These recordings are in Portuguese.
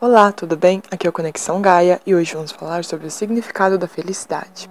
Olá, tudo bem? Aqui é o Conexão Gaia e hoje vamos falar sobre o significado da felicidade.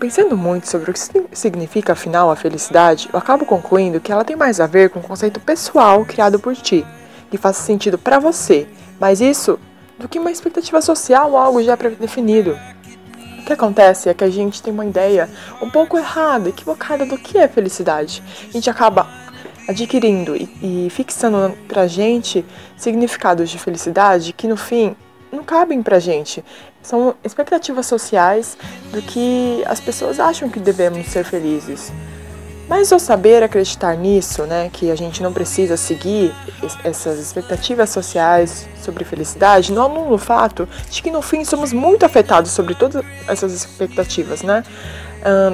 Pensando muito sobre o que significa afinal a felicidade, eu acabo concluindo que ela tem mais a ver com um conceito pessoal criado por ti, que faz sentido para você, mas isso do que uma expectativa social ou algo já pré-definido. O que acontece é que a gente tem uma ideia um pouco errada, equivocada do que é felicidade. A gente acaba adquirindo e, e fixando pra gente significados de felicidade que no fim não cabem pra gente. São expectativas sociais do que as pessoas acham que devemos ser felizes. Mas ao saber acreditar nisso, né, que a gente não precisa seguir essas expectativas sociais sobre felicidade, não anula o fato de que no fim somos muito afetados sobre todas essas expectativas, né?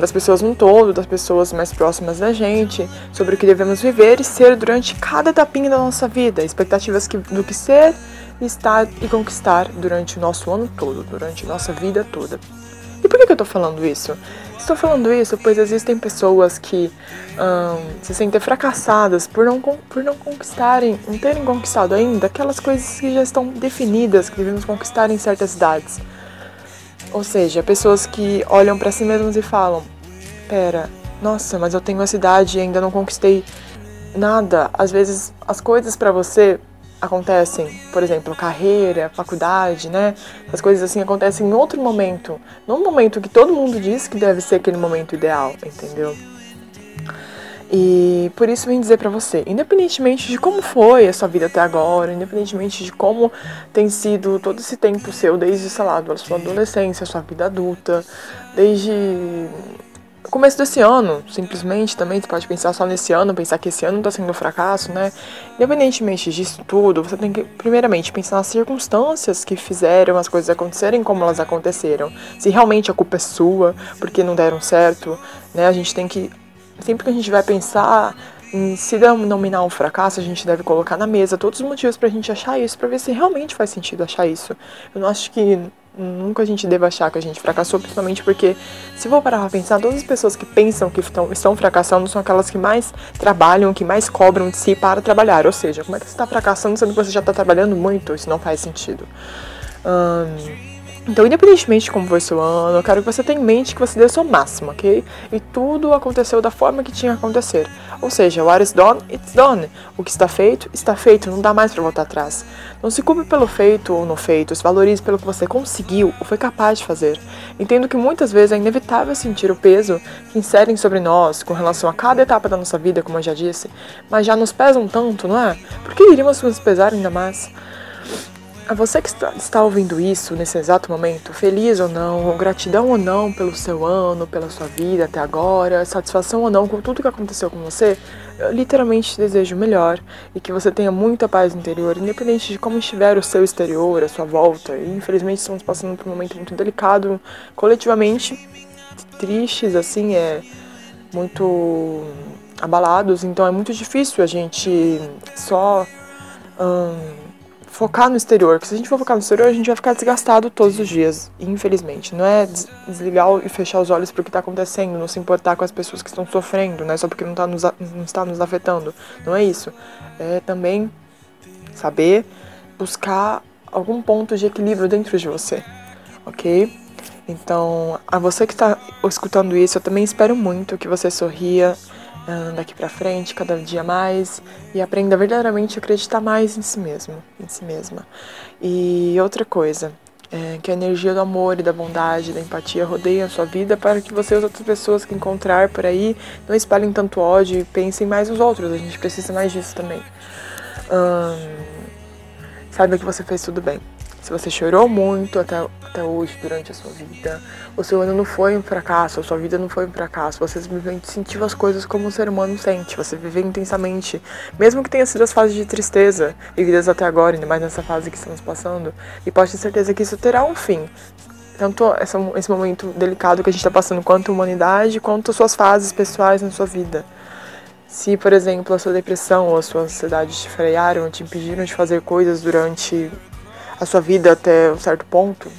Das pessoas no todo, das pessoas mais próximas da gente, sobre o que devemos viver e ser durante cada etapinha da nossa vida, expectativas que, do que ser, estar e conquistar durante o nosso ano todo, durante a nossa vida toda. E por que, que eu tô falando isso? Estou falando isso pois existem pessoas que se sentem fracassadas por não, por não conquistarem, não terem conquistado ainda aquelas coisas que já estão definidas, que devemos conquistar em certas idades. Ou seja, pessoas que olham para si mesmas e falam: Pera, nossa, mas eu tenho essa idade e ainda não conquistei nada. Às vezes as coisas para você acontecem, por exemplo, carreira, faculdade, né? As coisas assim acontecem em outro momento, num momento que todo mundo diz que deve ser aquele momento ideal, entendeu? E por isso vim dizer para você, independentemente de como foi a sua vida até agora, independentemente de como tem sido todo esse tempo seu, desde, sei lá, a sua adolescência, sua vida adulta, desde começo desse ano, simplesmente também, você pode pensar só nesse ano, pensar que esse ano está sendo um fracasso, né? Independentemente disso tudo, você tem que, primeiramente, pensar nas circunstâncias que fizeram as coisas acontecerem como elas aconteceram. Se realmente a culpa é sua, porque não deram certo, né? A gente tem que, sempre que a gente vai pensar em se denominar um fracasso, a gente deve colocar na mesa todos os motivos pra gente achar isso, pra ver se realmente faz sentido achar isso. Eu não acho que nunca a gente deva achar que a gente fracassou, principalmente porque, se for parar pra pensar, todas as pessoas que pensam que estão, estão fracassando são aquelas que mais trabalham, que mais cobram de si para trabalhar. Ou seja, como é que você está fracassando sendo que você já está trabalhando muito? Isso não faz sentido. Um, então, independentemente de como foi seu ano, eu quero que você tenha em mente que você deu seu máximo, ok? E tudo aconteceu da forma que tinha que acontecer. Ou seja, what is done, it's done. O que está feito, está feito, não dá mais para voltar atrás. Não se culpe pelo feito ou não feito, se valorize pelo que você conseguiu ou foi capaz de fazer. Entendo que muitas vezes é inevitável sentir o peso que inserem sobre nós com relação a cada etapa da nossa vida, como eu já disse, mas já nos pesam tanto, não é? Por que iríamos nos pesar ainda mais? A você que está ouvindo isso nesse exato momento, feliz ou não, gratidão ou não pelo seu ano, pela sua vida até agora, satisfação ou não com tudo que aconteceu com você, eu literalmente te desejo o melhor e que você tenha muita paz interior, independente de como estiver o seu exterior, a sua volta. E infelizmente estamos passando por um momento muito delicado, coletivamente tristes, assim, é muito abalados, então é muito difícil a gente só. Hum, focar no exterior, porque se a gente for focar no exterior, a gente vai ficar desgastado todos os dias, infelizmente. Não é desligar e fechar os olhos para o que está acontecendo, não se importar com as pessoas que estão sofrendo, não é só porque não, tá nos, não está nos afetando. Não é isso. É também saber buscar algum ponto de equilíbrio dentro de você, ok? Então, a você que está escutando isso, eu também espero muito que você sorria, daqui para frente, cada dia mais e aprenda verdadeiramente a acreditar mais em si mesmo, em si mesma. E outra coisa, é que a energia do amor e da bondade, da empatia rodeiem a sua vida para que você e as outras pessoas que encontrar por aí não espalhem tanto ódio e pensem mais nos outros. A gente precisa mais disso também. Hum, saiba que você fez tudo bem. Se você chorou muito até, até hoje durante a sua vida, o seu ano não foi um fracasso, a sua vida não foi um fracasso, você simplesmente sentiu as coisas como um ser humano sente, você viveu intensamente, mesmo que tenha sido as fases de tristeza vividas até agora, ainda mais nessa fase que estamos passando, e pode ter certeza que isso terá um fim. Tanto essa, esse momento delicado que a gente está passando, quanto a humanidade, quanto suas fases pessoais na sua vida. Se, por exemplo, a sua depressão ou a sua ansiedade te frearam, te impediram de fazer coisas durante a sua vida até um certo ponto,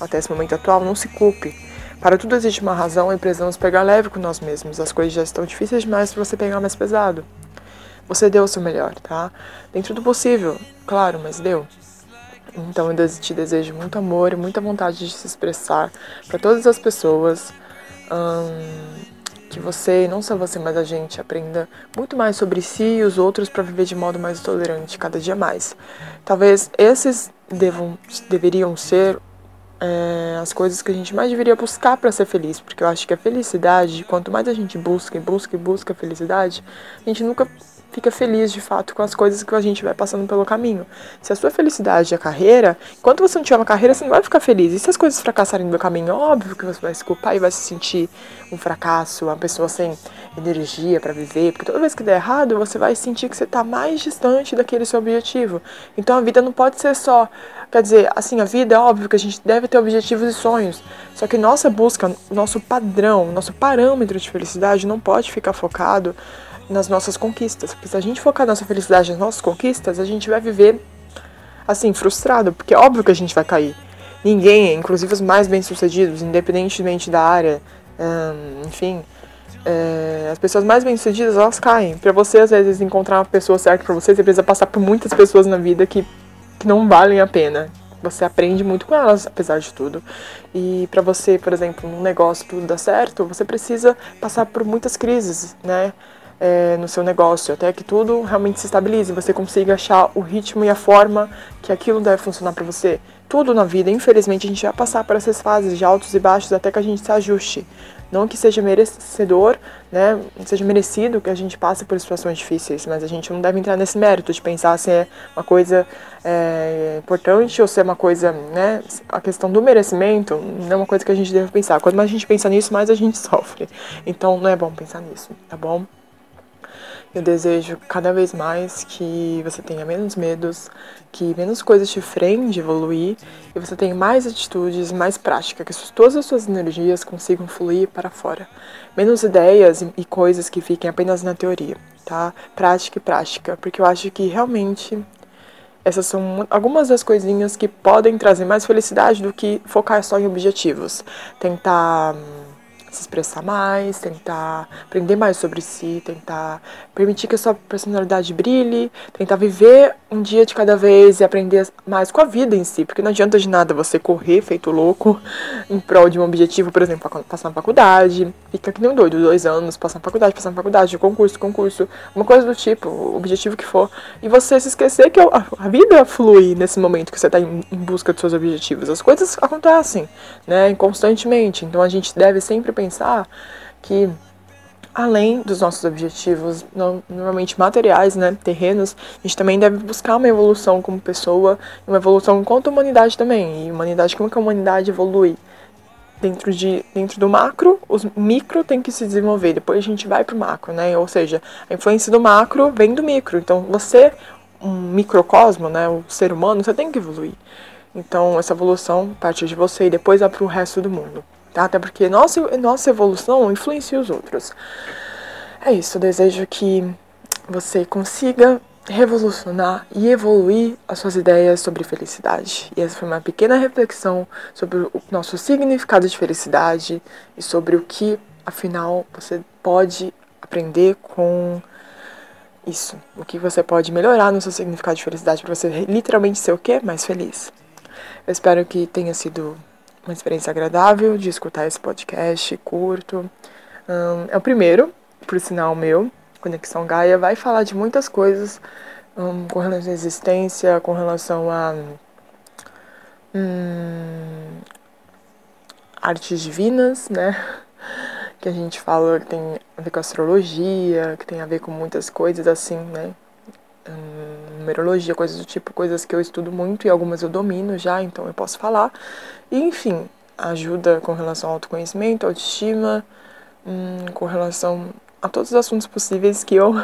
até esse momento atual, não se culpe. Para tudo existe uma razão e precisamos pegar leve com nós mesmos. As coisas já estão difíceis demais para você pegar mais pesado. Você deu o seu melhor, tá? Dentro do possível, claro, mas deu. Então eu te desejo muito amor e muita vontade de se expressar para todas as pessoas. Hum, que você, não só você, mas a gente, aprenda muito mais sobre si e os outros para viver de modo mais tolerante cada dia mais. Talvez esses devam, deveriam ser é, as coisas que a gente mais deveria buscar para ser feliz, porque eu acho que a felicidade, quanto mais a gente busca e busca e busca a felicidade, a gente nunca fica feliz de fato com as coisas que a gente vai passando pelo caminho. Se a sua felicidade é a carreira, enquanto você não tiver uma carreira, você não vai ficar feliz. E se as coisas fracassarem no caminho, óbvio que você vai se culpar e vai se sentir um fracasso, uma pessoa sem energia para viver, porque toda vez que der errado, você vai sentir que você está mais distante daquele seu objetivo. Então a vida não pode ser só, quer dizer, assim, a vida é óbvio que a gente deve ter objetivos e sonhos, só que nossa busca, nosso padrão, nosso parâmetro de felicidade não pode ficar focado nas nossas conquistas. Porque se a gente focar nossa felicidade nas nossas conquistas, a gente vai viver assim, frustrado, porque é óbvio que a gente vai cair. Ninguém, inclusive os mais bem-sucedidos, independentemente da área, hum, enfim, é, as pessoas mais bem-sucedidas, elas caem. Para você, às vezes, encontrar uma pessoa certa para você, você precisa passar por muitas pessoas na vida que, que não valem a pena. Você aprende muito com elas, apesar de tudo. E para você, por exemplo, num negócio tudo dar certo, você precisa passar por muitas crises, né? É, no seu negócio, até que tudo realmente se estabilize, você consiga achar o ritmo e a forma que aquilo deve funcionar para você. Tudo na vida, infelizmente, a gente vai passar por essas fases de altos e baixos até que a gente se ajuste. Não que seja merecedor, né, seja merecido que a gente passe por situações difíceis, mas a gente não deve entrar nesse mérito de pensar se é uma coisa é, importante ou se é uma coisa, né, a questão do merecimento não é uma coisa que a gente deve pensar. Quanto mais a gente pensa nisso, mais a gente sofre. Então não é bom pensar nisso, tá bom? Eu desejo cada vez mais que você tenha menos medos, que menos coisas te freiem de evoluir e você tenha mais atitudes, mais prática, que todas as suas energias consigam fluir para fora. Menos ideias e coisas que fiquem apenas na teoria, tá? Prática e prática, porque eu acho que realmente essas são algumas das coisinhas que podem trazer mais felicidade do que focar só em objetivos. Tentar se expressar mais, tentar aprender mais sobre si, tentar permitir que a sua personalidade brilhe, tentar viver um dia de cada vez e aprender mais com a vida em si, porque não adianta de nada você correr feito louco em prol de um objetivo, por exemplo, passar na faculdade, fica que nem um doido, dois anos, passar na faculdade, passar na faculdade, concurso, concurso, uma coisa do tipo, o objetivo que for, e você se esquecer que a, vida flui nesse momento que você está em, busca dos seus objetivos. As coisas acontecem, né, constantemente, então a gente deve sempre pensar que além dos nossos objetivos, normalmente materiais, né, terrenos, a gente também deve buscar uma evolução como pessoa, uma evolução enquanto humanidade também. E humanidade, como que a humanidade evolui? Dentro, de, dentro do macro, os micro tem que se desenvolver, depois a gente vai pro macro, né? Ou seja, a influência do macro vem do micro. Então, você, um microcosmo, né, o ser humano, você tem que evoluir. Então, essa evolução parte de você e depois vai pro resto do mundo. Tá? Até porque nossa, nossa evolução influencia os outros. É isso, eu desejo que você consiga revolucionar e evoluir as suas ideias sobre felicidade. E essa foi uma pequena reflexão sobre o nosso significado de felicidade e sobre o que, afinal, você pode aprender com isso. O que você pode melhorar no seu significado de felicidade para você literalmente ser o quê? Mais feliz. Eu espero que tenha sido uma experiência agradável de escutar esse podcast curto. É o primeiro, por sinal meu. Conexão Gaia vai falar de muitas coisas um, com relação à existência, com relação a hum, artes divinas, né? Que a gente fala que tem a ver com astrologia, que tem a ver com muitas coisas assim, né? Hum, numerologia, coisas do tipo, coisas que eu estudo muito e algumas eu domino já, então eu posso falar. E, enfim, ajuda com relação ao autoconhecimento, autoestima, hum, com relação a todos os assuntos possíveis que eu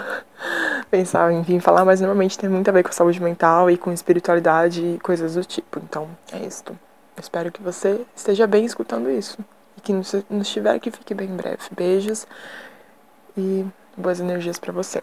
pensava em vir falar, mas normalmente tem muito a ver com saúde mental e com espiritualidade e coisas do tipo. Então, é isso. Espero que você esteja bem escutando isso. E que nos estiver, que fique bem breve. Beijos e boas energias para você.